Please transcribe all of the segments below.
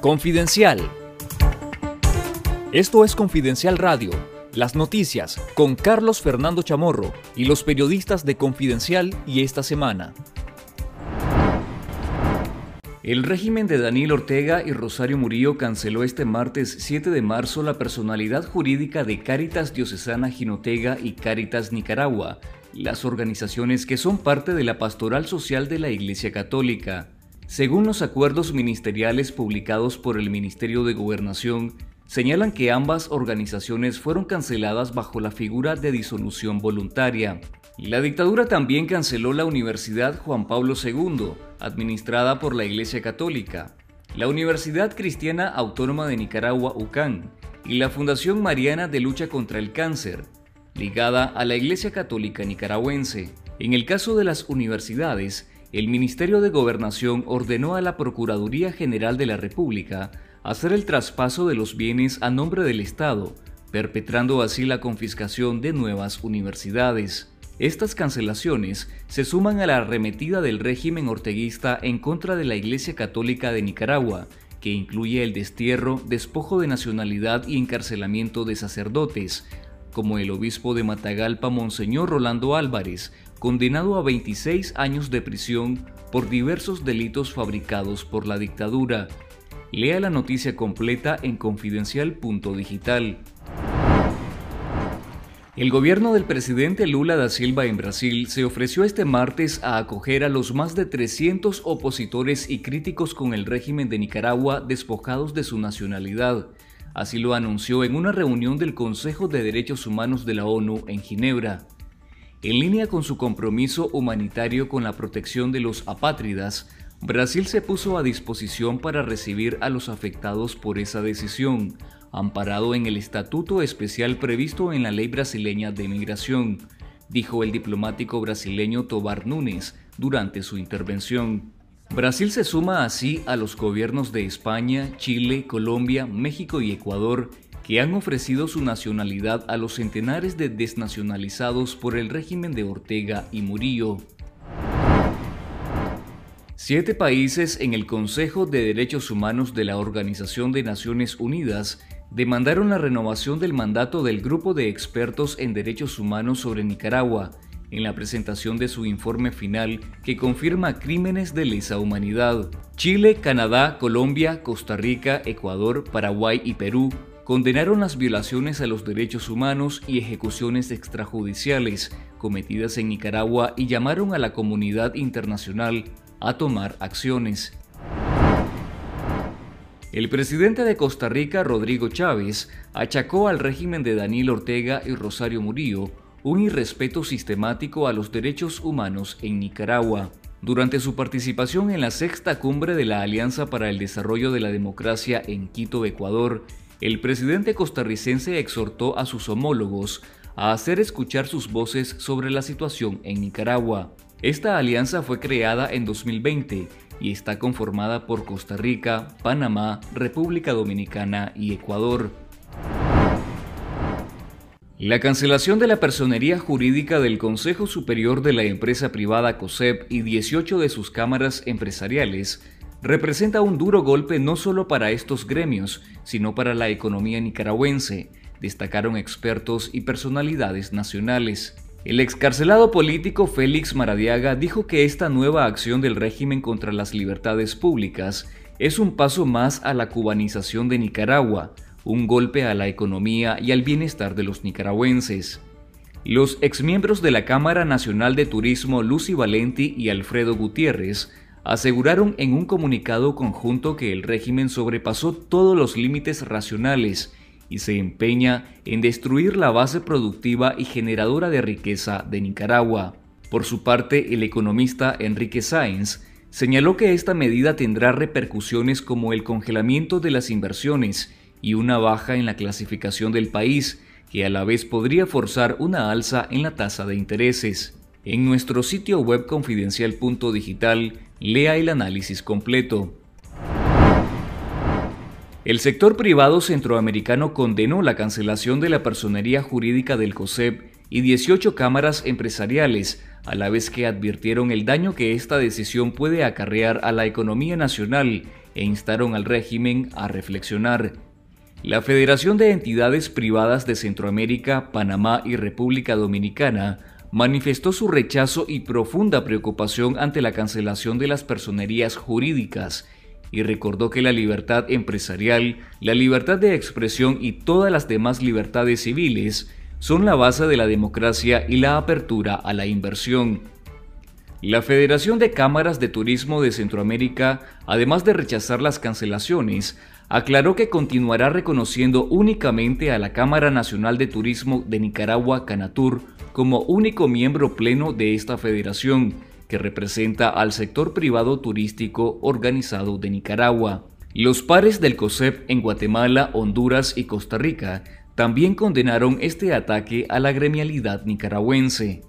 Confidencial. Esto es Confidencial Radio, las noticias con Carlos Fernando Chamorro y los periodistas de Confidencial y esta semana. El régimen de Daniel Ortega y Rosario Murillo canceló este martes 7 de marzo la personalidad jurídica de Cáritas Diocesana Jinotega y Cáritas Nicaragua, las organizaciones que son parte de la pastoral social de la Iglesia Católica. Según los acuerdos ministeriales publicados por el Ministerio de Gobernación, señalan que ambas organizaciones fueron canceladas bajo la figura de disolución voluntaria. La dictadura también canceló la Universidad Juan Pablo II, administrada por la Iglesia Católica, la Universidad Cristiana Autónoma de Nicaragua UCAN y la Fundación Mariana de Lucha contra el Cáncer, ligada a la Iglesia Católica nicaragüense. En el caso de las universidades, el Ministerio de Gobernación ordenó a la Procuraduría General de la República hacer el traspaso de los bienes a nombre del Estado, perpetrando así la confiscación de nuevas universidades. Estas cancelaciones se suman a la arremetida del régimen orteguista en contra de la Iglesia Católica de Nicaragua, que incluye el destierro, despojo de nacionalidad y encarcelamiento de sacerdotes, como el obispo de Matagalpa, Monseñor Rolando Álvarez, condenado a 26 años de prisión por diversos delitos fabricados por la dictadura. Lea la noticia completa en confidencial.digital. El gobierno del presidente Lula da Silva en Brasil se ofreció este martes a acoger a los más de 300 opositores y críticos con el régimen de Nicaragua despojados de su nacionalidad. Así lo anunció en una reunión del Consejo de Derechos Humanos de la ONU en Ginebra. En línea con su compromiso humanitario con la protección de los apátridas, Brasil se puso a disposición para recibir a los afectados por esa decisión, amparado en el estatuto especial previsto en la ley brasileña de migración, dijo el diplomático brasileño Tobar Núñez durante su intervención. Brasil se suma así a los gobiernos de España, Chile, Colombia, México y Ecuador que han ofrecido su nacionalidad a los centenares de desnacionalizados por el régimen de Ortega y Murillo. Siete países en el Consejo de Derechos Humanos de la Organización de Naciones Unidas demandaron la renovación del mandato del Grupo de Expertos en Derechos Humanos sobre Nicaragua en la presentación de su informe final que confirma crímenes de lesa humanidad. Chile, Canadá, Colombia, Costa Rica, Ecuador, Paraguay y Perú condenaron las violaciones a los derechos humanos y ejecuciones extrajudiciales cometidas en Nicaragua y llamaron a la comunidad internacional a tomar acciones. El presidente de Costa Rica, Rodrigo Chávez, achacó al régimen de Daniel Ortega y Rosario Murillo un irrespeto sistemático a los derechos humanos en Nicaragua. Durante su participación en la sexta cumbre de la Alianza para el Desarrollo de la Democracia en Quito, Ecuador, el presidente costarricense exhortó a sus homólogos a hacer escuchar sus voces sobre la situación en Nicaragua. Esta alianza fue creada en 2020 y está conformada por Costa Rica, Panamá, República Dominicana y Ecuador. La cancelación de la personería jurídica del Consejo Superior de la empresa privada COSEP y 18 de sus cámaras empresariales representa un duro golpe no solo para estos gremios, sino para la economía nicaragüense, destacaron expertos y personalidades nacionales. El excarcelado político Félix Maradiaga dijo que esta nueva acción del régimen contra las libertades públicas es un paso más a la cubanización de Nicaragua, un golpe a la economía y al bienestar de los nicaragüenses. Los exmiembros de la Cámara Nacional de Turismo Lucy Valenti y Alfredo Gutiérrez aseguraron en un comunicado conjunto que el régimen sobrepasó todos los límites racionales y se empeña en destruir la base productiva y generadora de riqueza de Nicaragua. Por su parte, el economista Enrique Sáenz señaló que esta medida tendrá repercusiones como el congelamiento de las inversiones y una baja en la clasificación del país, que a la vez podría forzar una alza en la tasa de intereses. En nuestro sitio web confidencial.digital, lea el análisis completo. El sector privado centroamericano condenó la cancelación de la personería jurídica del COSEP y 18 cámaras empresariales, a la vez que advirtieron el daño que esta decisión puede acarrear a la economía nacional e instaron al régimen a reflexionar. La Federación de Entidades Privadas de Centroamérica, Panamá y República Dominicana manifestó su rechazo y profunda preocupación ante la cancelación de las personerías jurídicas y recordó que la libertad empresarial, la libertad de expresión y todas las demás libertades civiles son la base de la democracia y la apertura a la inversión. La Federación de Cámaras de Turismo de Centroamérica, además de rechazar las cancelaciones, aclaró que continuará reconociendo únicamente a la Cámara Nacional de Turismo de Nicaragua, Canatur, como único miembro pleno de esta federación, que representa al sector privado turístico organizado de Nicaragua. Los pares del COSEP en Guatemala, Honduras y Costa Rica también condenaron este ataque a la gremialidad nicaragüense.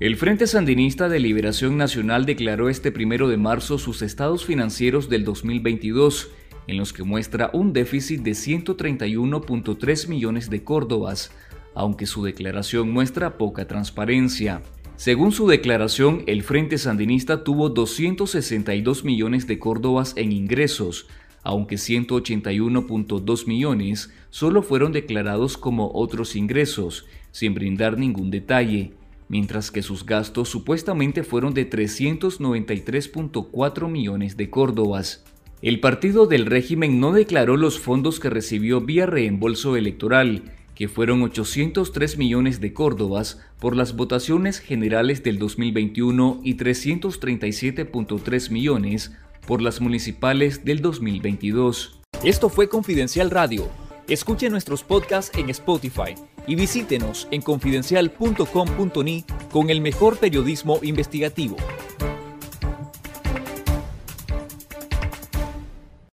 El Frente Sandinista de Liberación Nacional declaró este primero de marzo sus estados financieros del 2022, en los que muestra un déficit de 131.3 millones de córdobas, aunque su declaración muestra poca transparencia. Según su declaración, el Frente Sandinista tuvo 262 millones de córdobas en ingresos, aunque 181.2 millones solo fueron declarados como otros ingresos, sin brindar ningún detalle mientras que sus gastos supuestamente fueron de 393.4 millones de córdobas. El partido del régimen no declaró los fondos que recibió vía reembolso electoral, que fueron 803 millones de córdobas por las votaciones generales del 2021 y 337.3 millones por las municipales del 2022. Esto fue Confidencial Radio. Escuche nuestros podcasts en Spotify y visítenos en confidencial.com.ni con el mejor periodismo investigativo.